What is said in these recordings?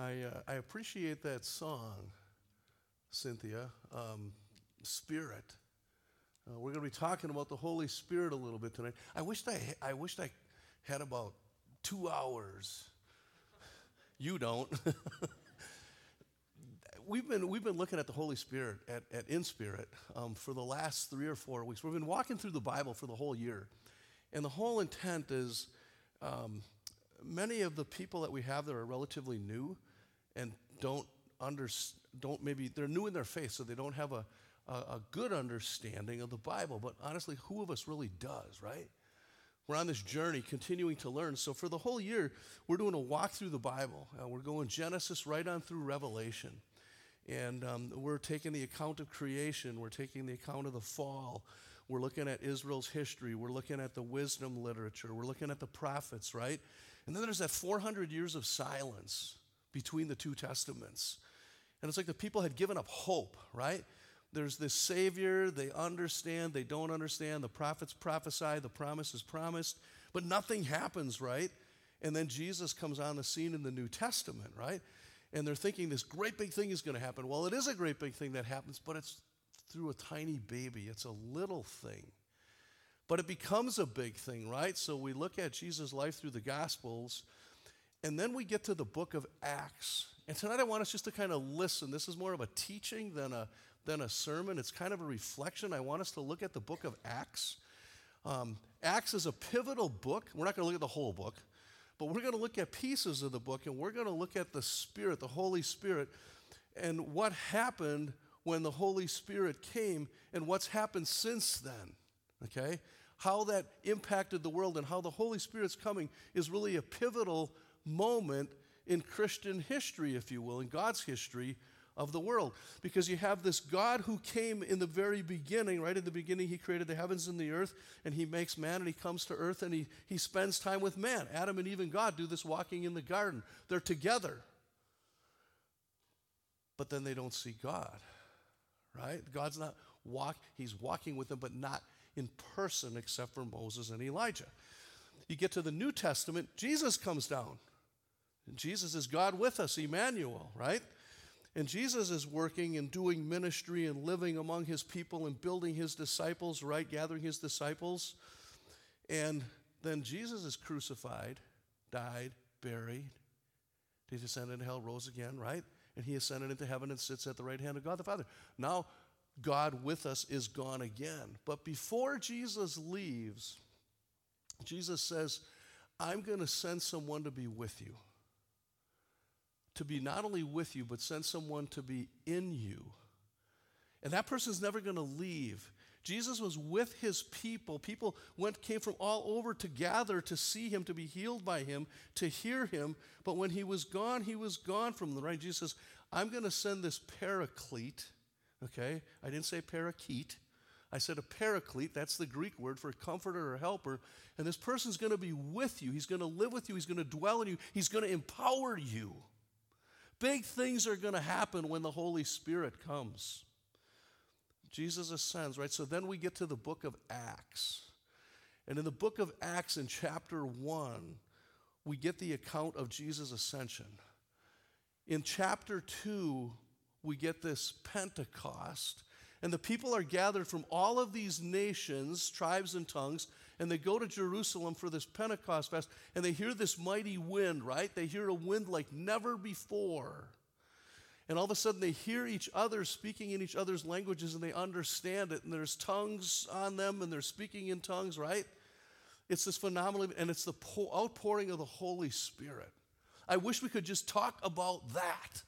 I, uh, I appreciate that song, Cynthia, um, Spirit. Uh, we're going to be talking about the Holy Spirit a little bit tonight. I wished I, I wished I had about two hours. You don't. we've been we've been looking at the Holy Spirit at, at In Spirit um, for the last three or four weeks. We've been walking through the Bible for the whole year, and the whole intent is um, many of the people that we have that are relatively new and don't under, don't maybe they're new in their faith, so they don't have a, a, a good understanding of the Bible. But honestly, who of us really does, right? We're on this journey continuing to learn. So, for the whole year, we're doing a walk through the Bible. Uh, we're going Genesis right on through Revelation. And um, we're taking the account of creation, we're taking the account of the fall, we're looking at Israel's history, we're looking at the wisdom literature, we're looking at the prophets, right? And then there's that 400 years of silence between the two testaments. And it's like the people had given up hope, right? There's this Savior, they understand, they don't understand, the prophets prophesy, the promise is promised, but nothing happens, right? And then Jesus comes on the scene in the New Testament, right? and they're thinking this great big thing is going to happen. Well, it is a great big thing that happens, but it's through a tiny baby, it's a little thing. But it becomes a big thing, right? So we look at Jesus' life through the Gospels, and then we get to the book of Acts. And tonight I want us just to kind of listen. This is more of a teaching than a, than a sermon, it's kind of a reflection. I want us to look at the book of Acts. Um, Acts is a pivotal book. We're not going to look at the whole book. But we're going to look at pieces of the book and we're going to look at the Spirit, the Holy Spirit, and what happened when the Holy Spirit came and what's happened since then. Okay? How that impacted the world and how the Holy Spirit's coming is really a pivotal moment in Christian history, if you will, in God's history of the world. Because you have this God who came in the very beginning, right? In the beginning, He created the heavens and the earth, and He makes man, and He comes to earth, and He, he spends time with man. Adam and Eve and God do this walking in the garden. They're together. But then they don't see God, right? God's not walk, He's walking with them, but not in person except for Moses and Elijah. You get to the New Testament, Jesus comes down. And Jesus is God with us, Emmanuel, right? And Jesus is working and doing ministry and living among his people and building his disciples, right? Gathering his disciples. And then Jesus is crucified, died, buried. He descended into hell, rose again, right? And he ascended into heaven and sits at the right hand of God the Father. Now, God with us is gone again. But before Jesus leaves, Jesus says, I'm going to send someone to be with you to be not only with you, but send someone to be in you. And that person's never going to leave. Jesus was with his people. People went, came from all over to gather to see him, to be healed by him, to hear him. But when he was gone, he was gone from them, right? Jesus says, I'm going to send this paraclete, okay? I didn't say parakeet. I said a paraclete, that's the Greek word for comforter or helper. And this person's going to be with you. He's going to live with you. He's going to dwell in you. He's going to empower you. Big things are going to happen when the Holy Spirit comes. Jesus ascends, right? So then we get to the book of Acts. And in the book of Acts, in chapter 1, we get the account of Jesus' ascension. In chapter 2, we get this Pentecost. And the people are gathered from all of these nations, tribes, and tongues, and they go to Jerusalem for this Pentecost fest, and they hear this mighty wind, right? They hear a wind like never before. And all of a sudden, they hear each other speaking in each other's languages, and they understand it, and there's tongues on them, and they're speaking in tongues, right? It's this phenomenal, and it's the outpouring of the Holy Spirit. I wish we could just talk about that.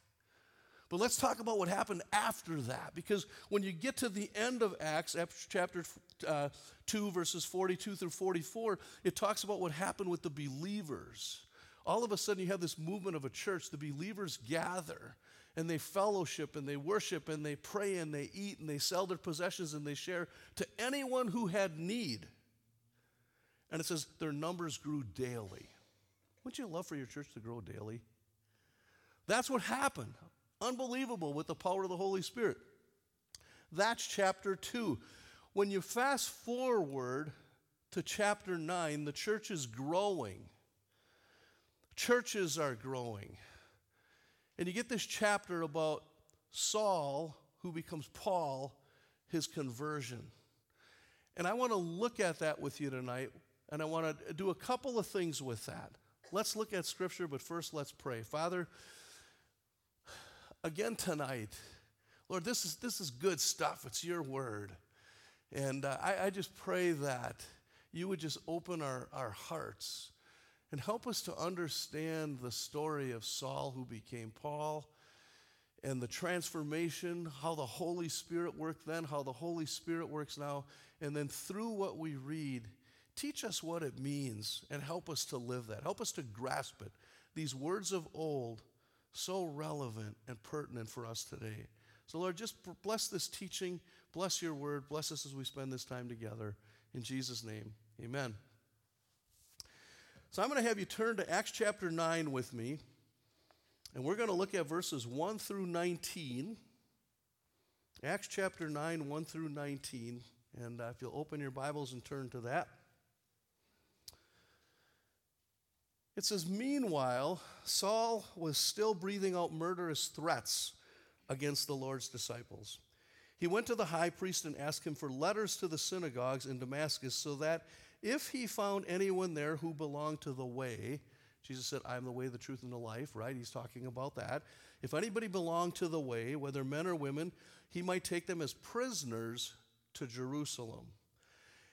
But let's talk about what happened after that. Because when you get to the end of Acts, chapter uh, 2, verses 42 through 44, it talks about what happened with the believers. All of a sudden, you have this movement of a church. The believers gather and they fellowship and they worship and they pray and they eat and they sell their possessions and they share to anyone who had need. And it says their numbers grew daily. Wouldn't you love for your church to grow daily? That's what happened. Unbelievable with the power of the Holy Spirit. That's chapter 2. When you fast forward to chapter 9, the church is growing. Churches are growing. And you get this chapter about Saul, who becomes Paul, his conversion. And I want to look at that with you tonight, and I want to do a couple of things with that. Let's look at Scripture, but first let's pray. Father, again tonight, Lord, this is, this is good stuff. It's your word. And uh, I, I just pray that you would just open our, our hearts and help us to understand the story of Saul who became Paul and the transformation, how the Holy Spirit worked then, how the Holy Spirit works now, and then through what we read, teach us what it means and help us to live that. Help us to grasp it. These words of old, so relevant and pertinent for us today. So, Lord, just bless this teaching, bless your word, bless us as we spend this time together. In Jesus' name, amen. So I'm going to have you turn to Acts chapter 9 with me, and we're going to look at verses 1 through 19. Acts chapter 9, 1 through 19. And uh, if you'll open your Bibles and turn to that. It says, Meanwhile, Saul was still breathing out murderous threats against the Lord's disciples. He went to the high priest and asked him for letters to the synagogues in Damascus so that if he found anyone there who belonged to the way, Jesus said, I am the way, the truth, and the life, right? He's talking about that. If anybody belonged to the way, whether men or women, he might take them as prisoners to Jerusalem.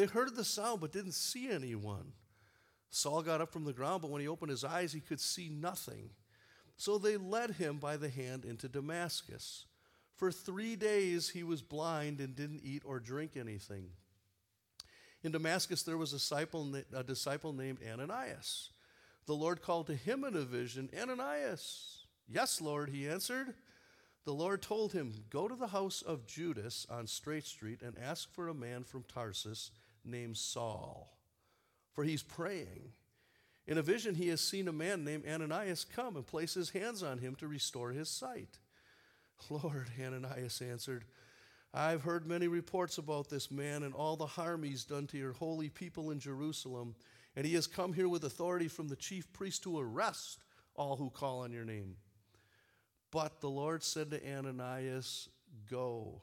They heard the sound but didn't see anyone. Saul got up from the ground, but when he opened his eyes, he could see nothing. So they led him by the hand into Damascus. For three days he was blind and didn't eat or drink anything. In Damascus, there was a disciple, a disciple named Ananias. The Lord called to him in a vision, Ananias. Yes, Lord, he answered. The Lord told him, Go to the house of Judas on Straight Street and ask for a man from Tarsus named Saul, for he's praying. In a vision, he has seen a man named Ananias come and place his hands on him to restore his sight. Lord, Ananias answered, I've heard many reports about this man and all the harm he's done to your holy people in Jerusalem, and he has come here with authority from the chief priest to arrest all who call on your name. But the Lord said to Ananias, Go.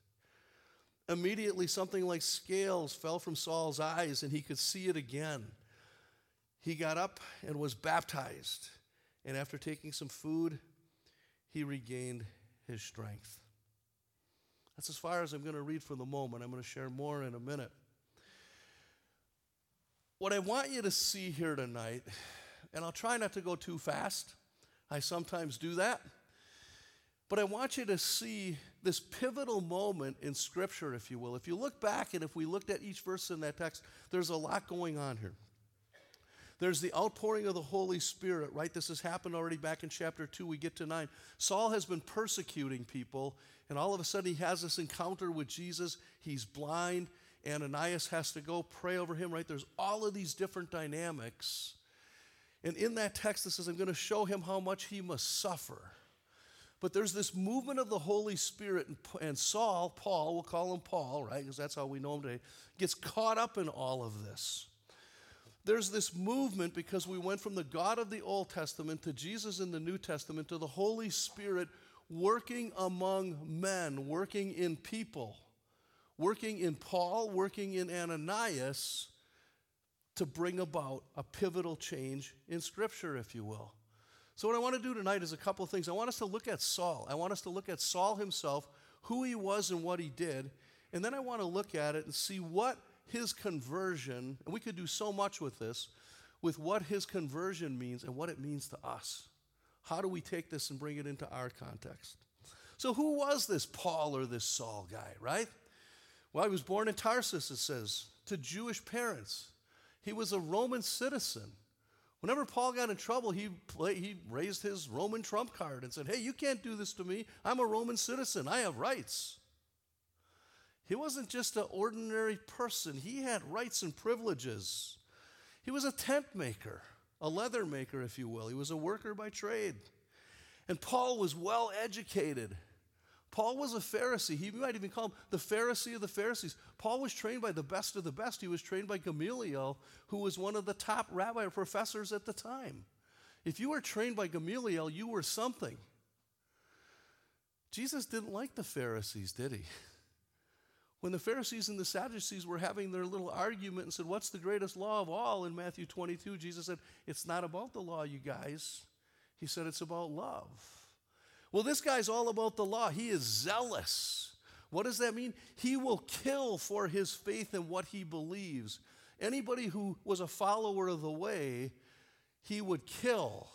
Immediately, something like scales fell from Saul's eyes, and he could see it again. He got up and was baptized, and after taking some food, he regained his strength. That's as far as I'm going to read for the moment. I'm going to share more in a minute. What I want you to see here tonight, and I'll try not to go too fast, I sometimes do that. But I want you to see this pivotal moment in Scripture, if you will. If you look back and if we looked at each verse in that text, there's a lot going on here. There's the outpouring of the Holy Spirit, right? This has happened already back in chapter 2. We get to 9. Saul has been persecuting people, and all of a sudden he has this encounter with Jesus. He's blind. Ananias has to go pray over him, right? There's all of these different dynamics. And in that text, it says, I'm going to show him how much he must suffer. But there's this movement of the Holy Spirit, and, Saul, Paul, we'll call him Paul, right? Because that's how we know him today, gets caught up in all of this. There's this movement because we went from the God of the Old Testament to Jesus in the New Testament to the Holy Spirit working among men, working in people, working in Paul, working in Ananias to bring about a pivotal change in Scripture, if you will. So, what I want to do tonight is a couple of things. I want us to look at Saul. I want us to look at Saul himself, who he was and what he did. And then I want to look at it and see what his conversion, and we could do so much with this, with what his conversion means and what it means to us. How do we take this and bring it into our context? So, who was this Paul or this Saul guy, right? Well, he was born in Tarsus, it says, to Jewish parents. He was a Roman citizen. Whenever Paul got in trouble, he, play, he raised his Roman trump card and said, Hey, you can't do this to me. I'm a Roman citizen. I have rights. He wasn't just an ordinary person, he had rights and privileges. He was a tent maker, a leather maker, if you will. He was a worker by trade. And Paul was well educated. Paul was a Pharisee. He might even call him the Pharisee of the Pharisees. Paul was trained by the best of the best. He was trained by Gamaliel, who was one of the top rabbi professors at the time. If you were trained by Gamaliel, you were something. Jesus didn't like the Pharisees, did he? When the Pharisees and the Sadducees were having their little argument and said, What's the greatest law of all in Matthew 22? Jesus said, It's not about the law, you guys. He said, It's about love. Well, this guy's all about the law. He is zealous. What does that mean? He will kill for his faith and what he believes. Anybody who was a follower of the way, he would kill,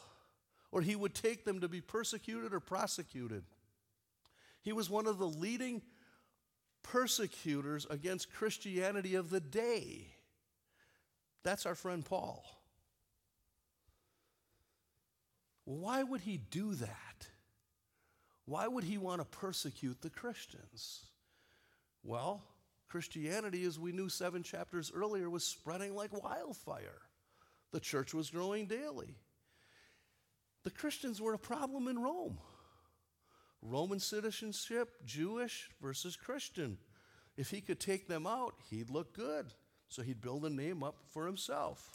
or he would take them to be persecuted or prosecuted. He was one of the leading persecutors against Christianity of the day. That's our friend Paul. Why would he do that? Why would he want to persecute the Christians? Well, Christianity, as we knew seven chapters earlier, was spreading like wildfire. The church was growing daily. The Christians were a problem in Rome. Roman citizenship, Jewish versus Christian. If he could take them out, he'd look good. So he'd build a name up for himself.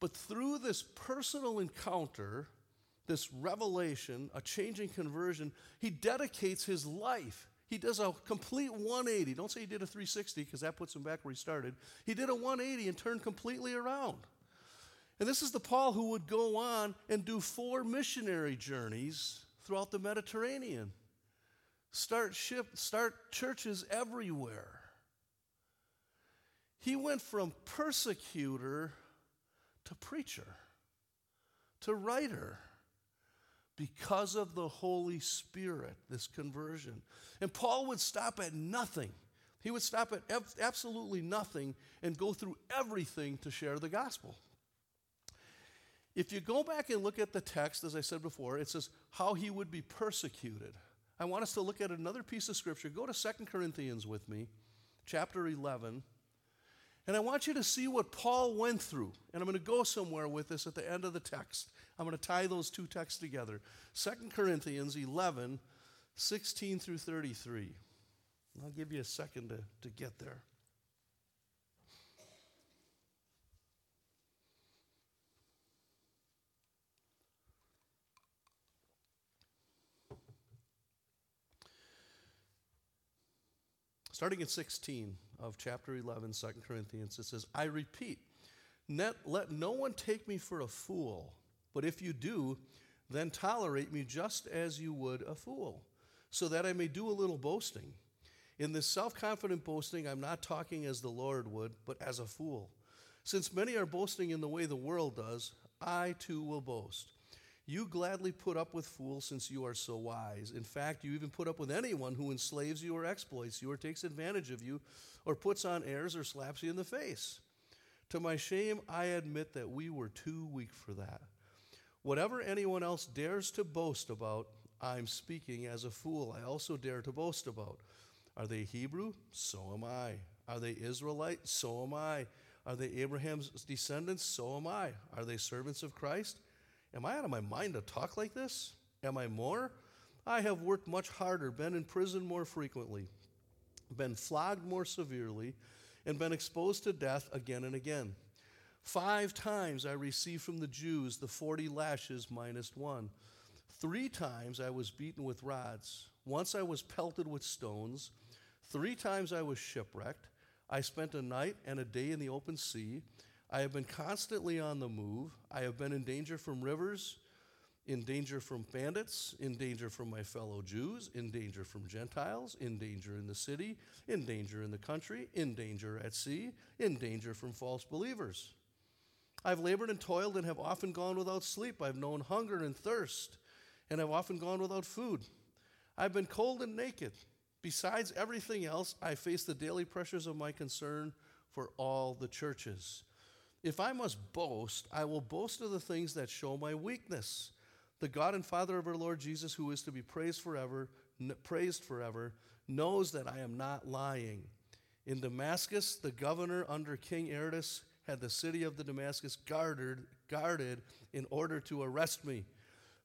But through this personal encounter, this revelation, a changing conversion, he dedicates his life. He does a complete 180. Don't say he did a 360 because that puts him back where he started. He did a 180 and turned completely around. And this is the Paul who would go on and do four missionary journeys throughout the Mediterranean. Start ship, start churches everywhere. He went from persecutor to preacher to writer because of the Holy Spirit, this conversion. And Paul would stop at nothing. He would stop at absolutely nothing and go through everything to share the gospel. If you go back and look at the text, as I said before, it says how he would be persecuted. I want us to look at another piece of scripture. Go to Second Corinthians with me, chapter 11. And I want you to see what Paul went through. And I'm going to go somewhere with this at the end of the text. I'm going to tie those two texts together. 2 Corinthians 11, 16 through 33. I'll give you a second to, to get there. Starting at 16 of chapter 11, 2 Corinthians, it says, I repeat, let, let no one take me for a fool but if you do, then tolerate me just as you would a fool, so that I may do a little boasting. In this self confident boasting, I'm not talking as the Lord would, but as a fool. Since many are boasting in the way the world does, I too will boast. You gladly put up with fools since you are so wise. In fact, you even put up with anyone who enslaves you or exploits you or takes advantage of you or puts on airs or slaps you in the face. To my shame, I admit that we were too weak for that. Whatever anyone else dares to boast about, I'm speaking as a fool. I also dare to boast about. Are they Hebrew? So am I. Are they Israelite? So am I. Are they Abraham's descendants? So am I. Are they servants of Christ? Am I out of my mind to talk like this? Am I more? I have worked much harder, been in prison more frequently, been flogged more severely, and been exposed to death again and again. Five times I received from the Jews the 40 lashes minus one. Three times I was beaten with rods. Once I was pelted with stones. Three times I was shipwrecked. I spent a night and a day in the open sea. I have been constantly on the move. I have been in danger from rivers, in danger from bandits, in danger from my fellow Jews, in danger from Gentiles, in danger in the city, in danger in the country, in danger at sea, in danger from false believers. I've labored and toiled and have often gone without sleep. I've known hunger and thirst and have often gone without food. I've been cold and naked. Besides everything else, I face the daily pressures of my concern for all the churches. If I must boast, I will boast of the things that show my weakness. The God and Father of our Lord Jesus, who is to be praised forever, n- praised forever, knows that I am not lying. In Damascus, the governor under King Aretas had the city of the Damascus guarded, guarded in order to arrest me.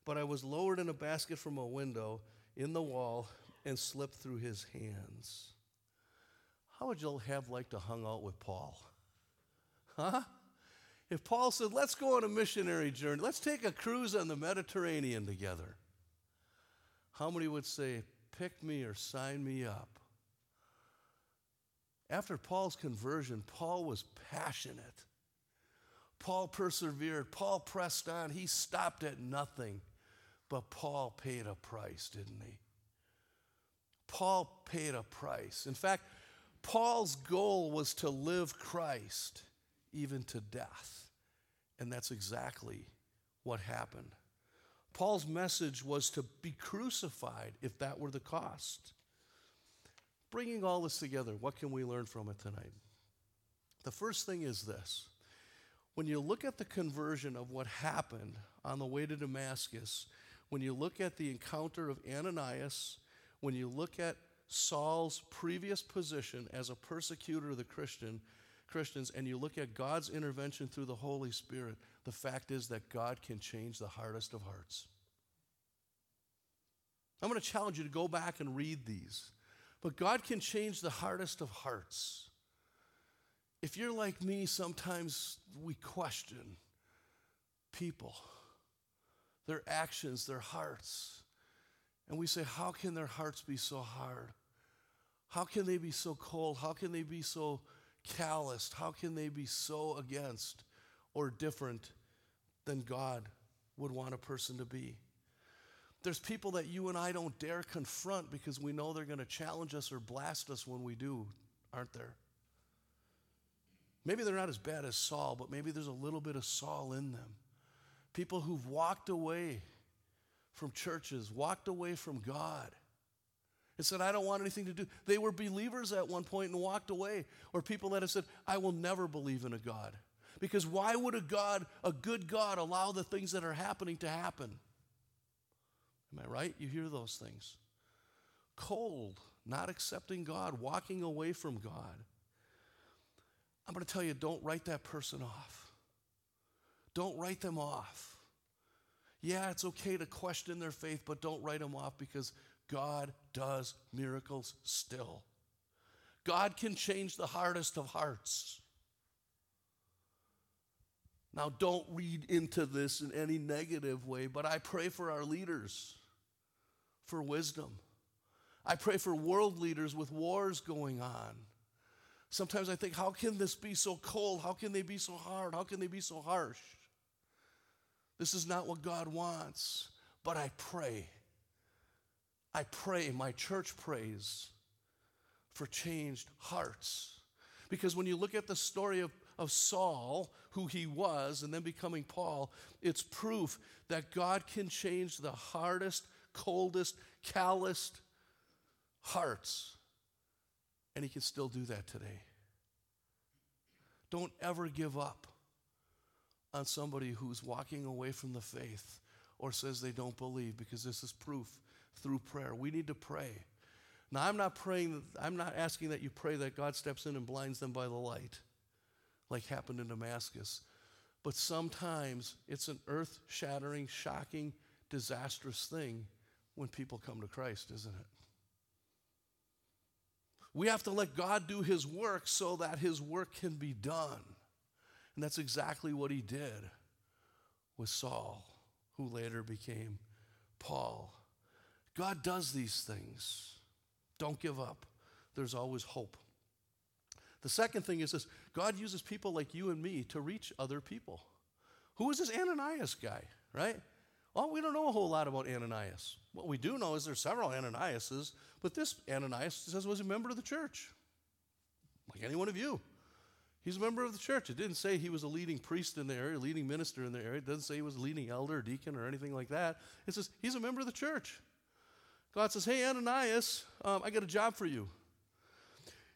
But I was lowered in a basket from a window in the wall and slipped through his hands. How would you have liked to hung out with Paul? Huh? If Paul said, let's go on a missionary journey, let's take a cruise on the Mediterranean together, how many would say, pick me or sign me up? After Paul's conversion, Paul was passionate. Paul persevered. Paul pressed on. He stopped at nothing. But Paul paid a price, didn't he? Paul paid a price. In fact, Paul's goal was to live Christ even to death. And that's exactly what happened. Paul's message was to be crucified if that were the cost. Bringing all this together, what can we learn from it tonight? The first thing is this when you look at the conversion of what happened on the way to Damascus, when you look at the encounter of Ananias, when you look at Saul's previous position as a persecutor of the Christian, Christians, and you look at God's intervention through the Holy Spirit, the fact is that God can change the hardest of hearts. I'm going to challenge you to go back and read these. But God can change the hardest of hearts. If you're like me, sometimes we question people, their actions, their hearts. And we say, How can their hearts be so hard? How can they be so cold? How can they be so calloused? How can they be so against or different than God would want a person to be? There's people that you and I don't dare confront because we know they're going to challenge us or blast us when we do, aren't there? Maybe they're not as bad as Saul, but maybe there's a little bit of Saul in them. People who've walked away from churches, walked away from God, and said, I don't want anything to do. They were believers at one point and walked away. Or people that have said, I will never believe in a God. Because why would a God, a good God, allow the things that are happening to happen? Am I right? You hear those things. Cold, not accepting God, walking away from God. I'm going to tell you don't write that person off. Don't write them off. Yeah, it's okay to question their faith, but don't write them off because God does miracles still. God can change the hardest of hearts. Now, don't read into this in any negative way, but I pray for our leaders for wisdom. I pray for world leaders with wars going on. Sometimes I think, how can this be so cold? How can they be so hard? How can they be so harsh? This is not what God wants. But I pray. I pray, my church prays for changed hearts. Because when you look at the story of, of Saul, who he was, and then becoming Paul, it's proof that God can change the hardest coldest, calloused hearts. And He can still do that today. Don't ever give up on somebody who's walking away from the faith or says they don't believe because this is proof through prayer. We need to pray. Now, I'm not praying, I'm not asking that you pray that God steps in and blinds them by the light, like happened in Damascus. But sometimes it's an earth shattering, shocking, disastrous thing when people come to Christ, isn't it? We have to let God do His work so that His work can be done. And that's exactly what He did with Saul, who later became Paul. God does these things. Don't give up, there's always hope. The second thing is this God uses people like you and me to reach other people. Who is this Ananias guy, right? Well, we don't know a whole lot about Ananias. What we do know is there's several Ananiases, but this Ananias says was a member of the church, like any one of you. He's a member of the church. It didn't say he was a leading priest in the area, leading minister in the area. It doesn't say he was a leading elder or deacon or anything like that. It says he's a member of the church. God says, Hey, Ananias, um, I got a job for you.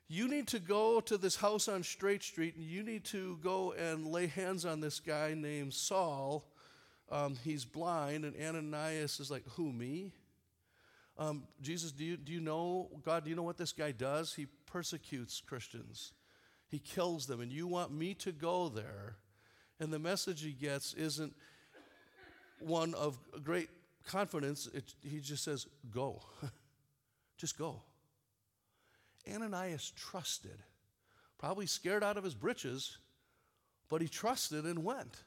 You need to go to this house on Straight Street and you need to go and lay hands on this guy named Saul. Um, he's blind. And Ananias is like, Who, me? Um, Jesus, do you, do you know, God, do you know what this guy does? He persecutes Christians, he kills them. And you want me to go there? And the message he gets isn't one of great confidence. It, he just says, Go. just go. Ananias trusted, probably scared out of his britches, but he trusted and went.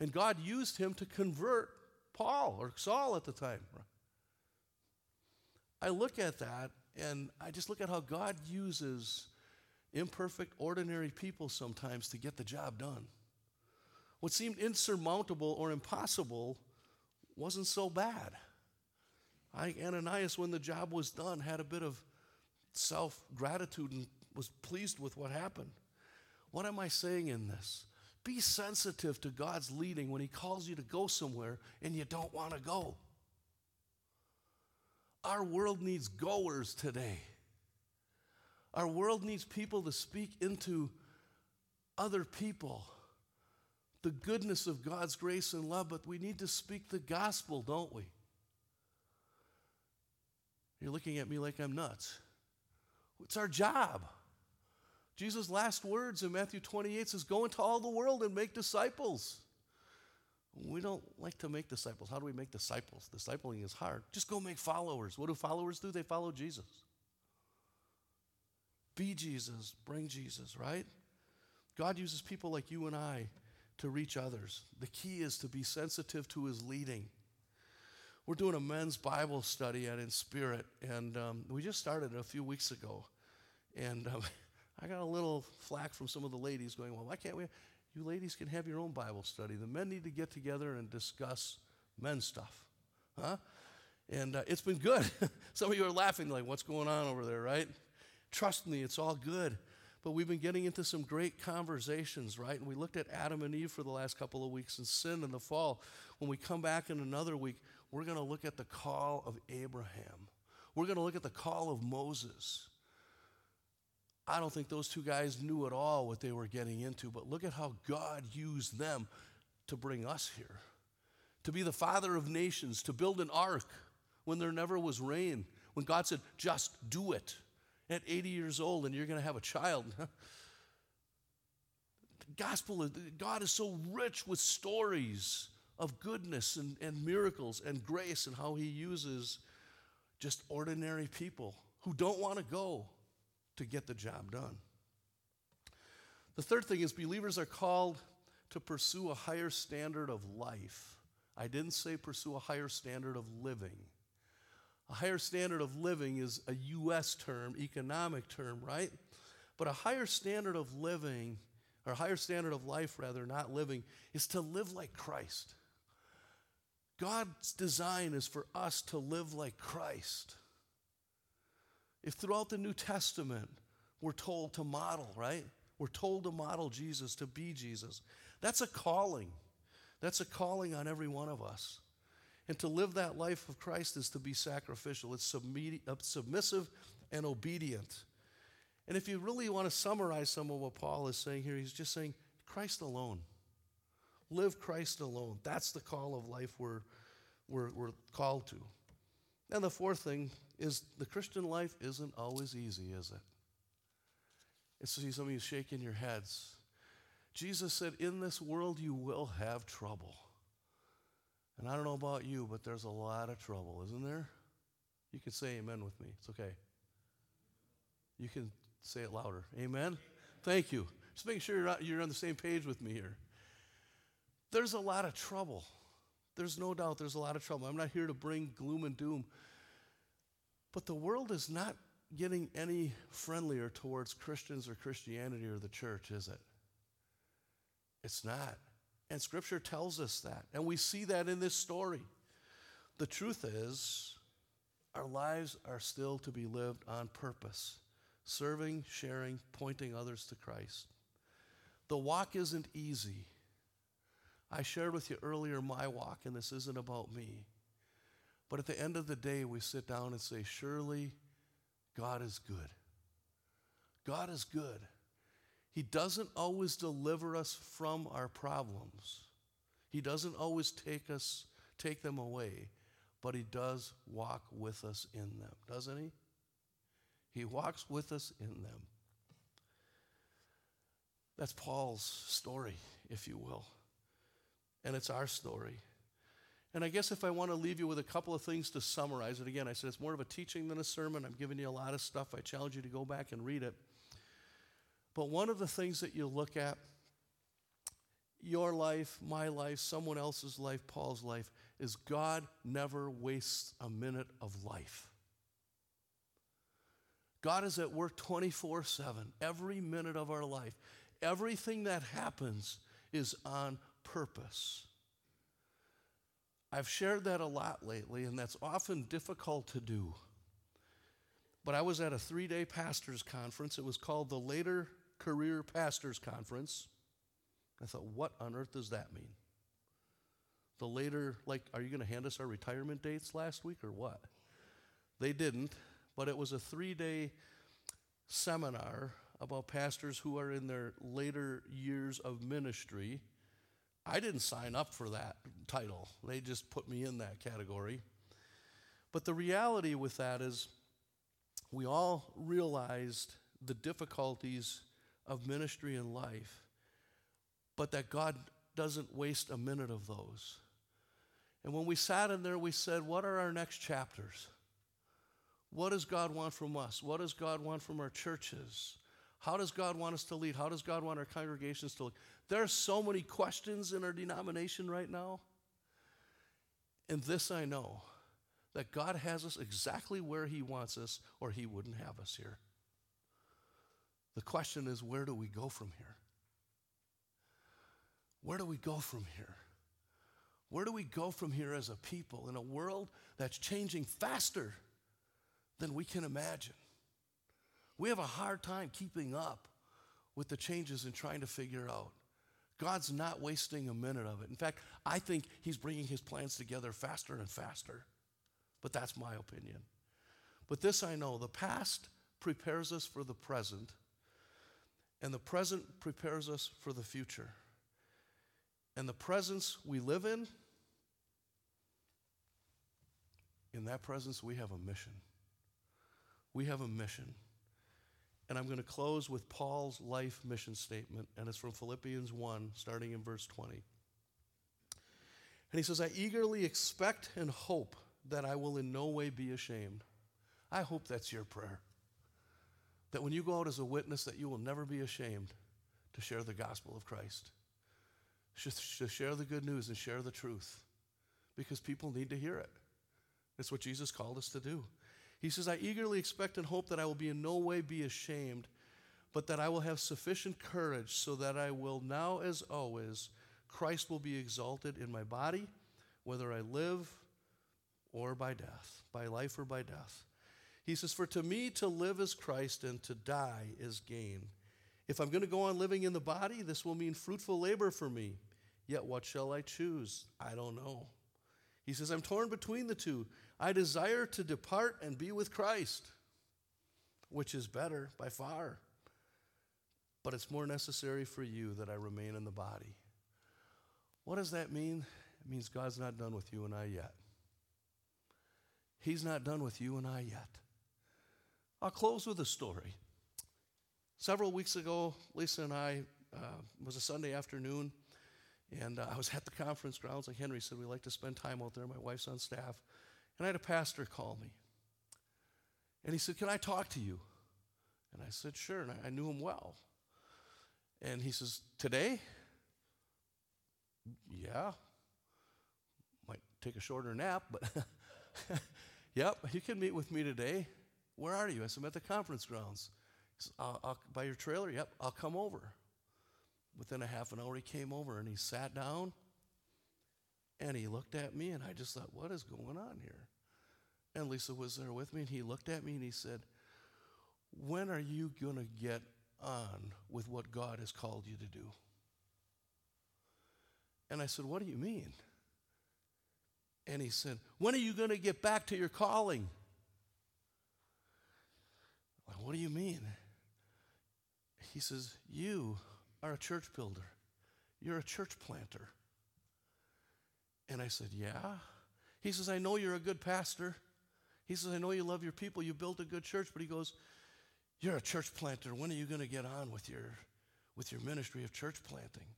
And God used him to convert Paul or Saul at the time. I look at that and I just look at how God uses imperfect, ordinary people sometimes to get the job done. What seemed insurmountable or impossible wasn't so bad. I, Ananias, when the job was done, had a bit of self gratitude and was pleased with what happened. What am I saying in this? Be sensitive to God's leading when He calls you to go somewhere and you don't want to go. Our world needs goers today. Our world needs people to speak into other people the goodness of God's grace and love, but we need to speak the gospel, don't we? You're looking at me like I'm nuts. It's our job. Jesus' last words in Matthew 28 says, Go into all the world and make disciples. We don't like to make disciples. How do we make disciples? Discipling is hard. Just go make followers. What do followers do? They follow Jesus. Be Jesus, bring Jesus, right? God uses people like you and I to reach others. The key is to be sensitive to his leading. We're doing a men's Bible study at In Spirit, and um, we just started a few weeks ago. And um, I got a little flack from some of the ladies going, Well, why can't we? You ladies can have your own Bible study. The men need to get together and discuss men's stuff. Huh? And uh, it's been good. some of you are laughing, like, What's going on over there, right? Trust me, it's all good. But we've been getting into some great conversations, right? And we looked at Adam and Eve for the last couple of weeks and sin and the fall. When we come back in another week, we're going to look at the call of Abraham. We're going to look at the call of Moses. I don't think those two guys knew at all what they were getting into, but look at how God used them to bring us here. To be the father of nations, to build an ark when there never was rain, when God said, just do it at 80 years old and you're going to have a child. the gospel, God is so rich with stories of goodness and, and miracles and grace and how he uses just ordinary people who don't want to go to get the job done. The third thing is believers are called to pursue a higher standard of life. I didn't say pursue a higher standard of living. A higher standard of living is a U.S. term, economic term, right? But a higher standard of living, or a higher standard of life, rather, not living, is to live like Christ. God's design is for us to live like Christ. If throughout the New Testament we're told to model, right? We're told to model Jesus, to be Jesus. That's a calling. That's a calling on every one of us. And to live that life of Christ is to be sacrificial, it's uh, submissive and obedient. And if you really want to summarize some of what Paul is saying here, he's just saying Christ alone. Live Christ alone. That's the call of life we're, we're, we're called to. And the fourth thing is the Christian life isn't always easy, is it? It's see some of you shaking your heads. Jesus said, In this world you will have trouble. And I don't know about you, but there's a lot of trouble, isn't there? You can say amen with me. It's okay. You can say it louder. Amen? Thank you. Just making sure you're, you're on the same page with me here. There's a lot of trouble. There's no doubt there's a lot of trouble. I'm not here to bring gloom and doom. But the world is not getting any friendlier towards Christians or Christianity or the church, is it? It's not. And Scripture tells us that. And we see that in this story. The truth is, our lives are still to be lived on purpose serving, sharing, pointing others to Christ. The walk isn't easy. I shared with you earlier my walk, and this isn't about me. But at the end of the day, we sit down and say, Surely God is good. God is good. He doesn't always deliver us from our problems. He doesn't always take us take them away, but he does walk with us in them, doesn't he? He walks with us in them. That's Paul's story, if you will. And it's our story. And I guess if I want to leave you with a couple of things to summarize it, again, I said it's more of a teaching than a sermon. I'm giving you a lot of stuff. I challenge you to go back and read it. But one of the things that you look at, your life, my life, someone else's life, Paul's life, is God never wastes a minute of life. God is at work 24 7, every minute of our life. Everything that happens is on purpose. I've shared that a lot lately, and that's often difficult to do. But I was at a three day pastors' conference. It was called the Later Career Pastors Conference. I thought, what on earth does that mean? The later, like, are you going to hand us our retirement dates last week or what? They didn't, but it was a three day seminar about pastors who are in their later years of ministry. I didn't sign up for that title, they just put me in that category. But the reality with that is, we all realized the difficulties of ministry and life, but that God doesn't waste a minute of those. And when we sat in there, we said, What are our next chapters? What does God want from us? What does God want from our churches? How does God want us to lead? How does God want our congregations to look? There are so many questions in our denomination right now. And this I know that God has us exactly where He wants us, or He wouldn't have us here. The question is where do we go from here? Where do we go from here? Where do we go from here as a people in a world that's changing faster than we can imagine? We have a hard time keeping up with the changes and trying to figure out. God's not wasting a minute of it. In fact, I think He's bringing His plans together faster and faster. But that's my opinion. But this I know the past prepares us for the present, and the present prepares us for the future. And the presence we live in, in that presence, we have a mission. We have a mission. And I'm going to close with Paul's life mission statement, and it's from Philippians 1, starting in verse 20. And he says, I eagerly expect and hope that I will in no way be ashamed. I hope that's your prayer. That when you go out as a witness, that you will never be ashamed to share the gospel of Christ, to share the good news and share the truth, because people need to hear it. It's what Jesus called us to do. He says, I eagerly expect and hope that I will be in no way be ashamed, but that I will have sufficient courage so that I will now, as always, Christ will be exalted in my body, whether I live or by death, by life or by death. He says, For to me to live is Christ and to die is gain. If I'm going to go on living in the body, this will mean fruitful labor for me. Yet what shall I choose? I don't know. He says, I'm torn between the two. I desire to depart and be with Christ, which is better by far. But it's more necessary for you that I remain in the body. What does that mean? It means God's not done with you and I yet. He's not done with you and I yet. I'll close with a story. Several weeks ago, Lisa and I, uh, was a Sunday afternoon, and uh, I was at the conference grounds, like Henry said, we like to spend time out there. My wife's on staff. And I had a pastor call me. And he said, Can I talk to you? And I said, Sure. And I, I knew him well. And he says, Today? Yeah. Might take a shorter nap, but yep, you can meet with me today. Where are you? I said, I'm at the conference grounds. He said, I'll, I'll, by your trailer? Yep, I'll come over. within a half an hour, he came over and he sat down and he looked at me, and I just thought, what is going on here? And Lisa was there with me, and he looked at me and he said, When are you going to get on with what God has called you to do? And I said, What do you mean? And he said, When are you going to get back to your calling? Like, what do you mean? He says, You are a church builder, you're a church planter. And I said, Yeah. He says, I know you're a good pastor. He says, I know you love your people. You built a good church. But he goes, You're a church planter. When are you going to get on with your, with your ministry of church planting?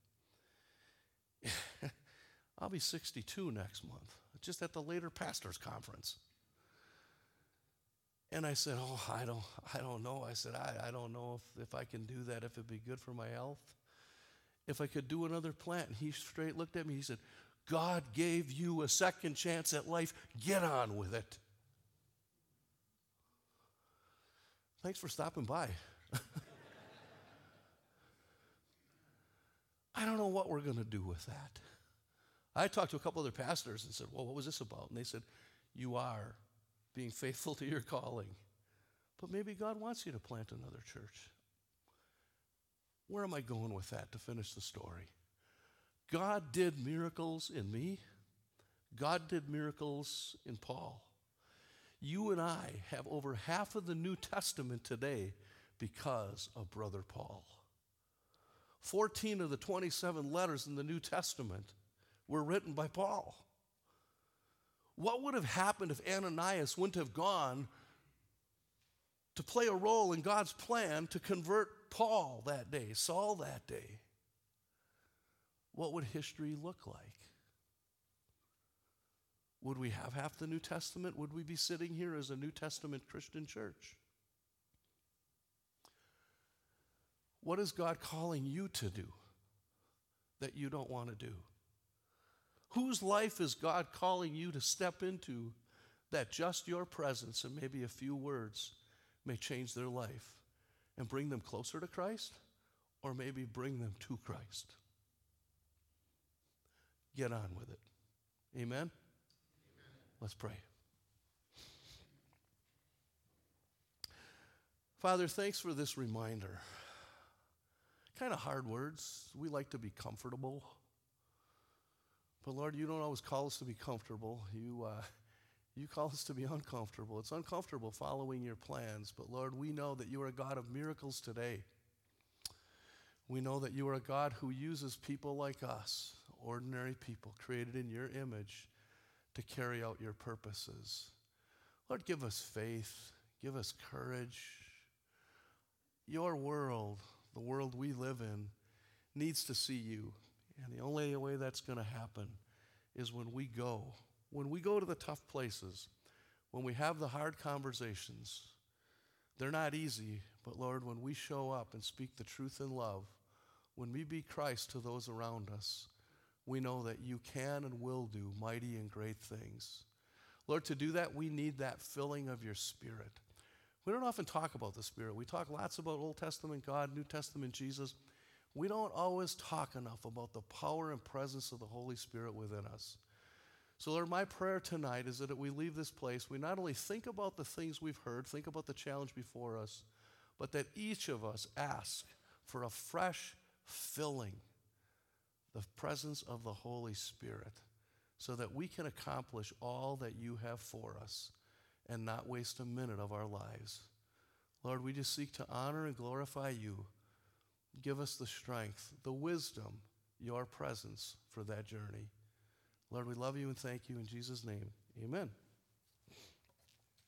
I'll be 62 next month, just at the later pastors conference. And I said, Oh, I don't, I don't know. I said, I, I don't know if, if I can do that, if it'd be good for my health. If I could do another plant. And he straight looked at me. He said, God gave you a second chance at life. Get on with it. Thanks for stopping by. I don't know what we're going to do with that. I talked to a couple other pastors and said, Well, what was this about? And they said, You are being faithful to your calling. But maybe God wants you to plant another church. Where am I going with that to finish the story? God did miracles in me. God did miracles in Paul. You and I have over half of the New Testament today because of Brother Paul. 14 of the 27 letters in the New Testament were written by Paul. What would have happened if Ananias wouldn't have gone to play a role in God's plan to convert Paul that day, Saul that day? what would history look like? Would we have half the New Testament? Would we be sitting here as a New Testament Christian church? What is God calling you to do that you don't want to do? Whose life is God calling you to step into that just your presence and maybe a few words may change their life and bring them closer to Christ or maybe bring them to Christ? get on with it. Amen? Amen. Let's pray. Father, thanks for this reminder. Kind of hard words. We like to be comfortable. But Lord, you don't always call us to be comfortable. You, uh, you call us to be uncomfortable. It's uncomfortable following your plans. But Lord, we know that you are a God of miracles today. We know that you are a God who uses people like us ordinary people created in your image to carry out your purposes. Lord, give us faith, give us courage. Your world, the world we live in, needs to see you. And the only way that's going to happen is when we go. When we go to the tough places, when we have the hard conversations, they're not easy, but Lord, when we show up and speak the truth in love, when we be Christ to those around us, we know that you can and will do mighty and great things. Lord, to do that, we need that filling of your Spirit. We don't often talk about the Spirit. We talk lots about Old Testament God, New Testament Jesus. We don't always talk enough about the power and presence of the Holy Spirit within us. So, Lord, my prayer tonight is that we leave this place, we not only think about the things we've heard, think about the challenge before us, but that each of us ask for a fresh filling the presence of the Holy Spirit so that we can accomplish all that you have for us and not waste a minute of our lives. Lord, we just seek to honor and glorify you. Give us the strength, the wisdom, your presence for that journey. Lord, we love you and thank you in Jesus' name. Amen.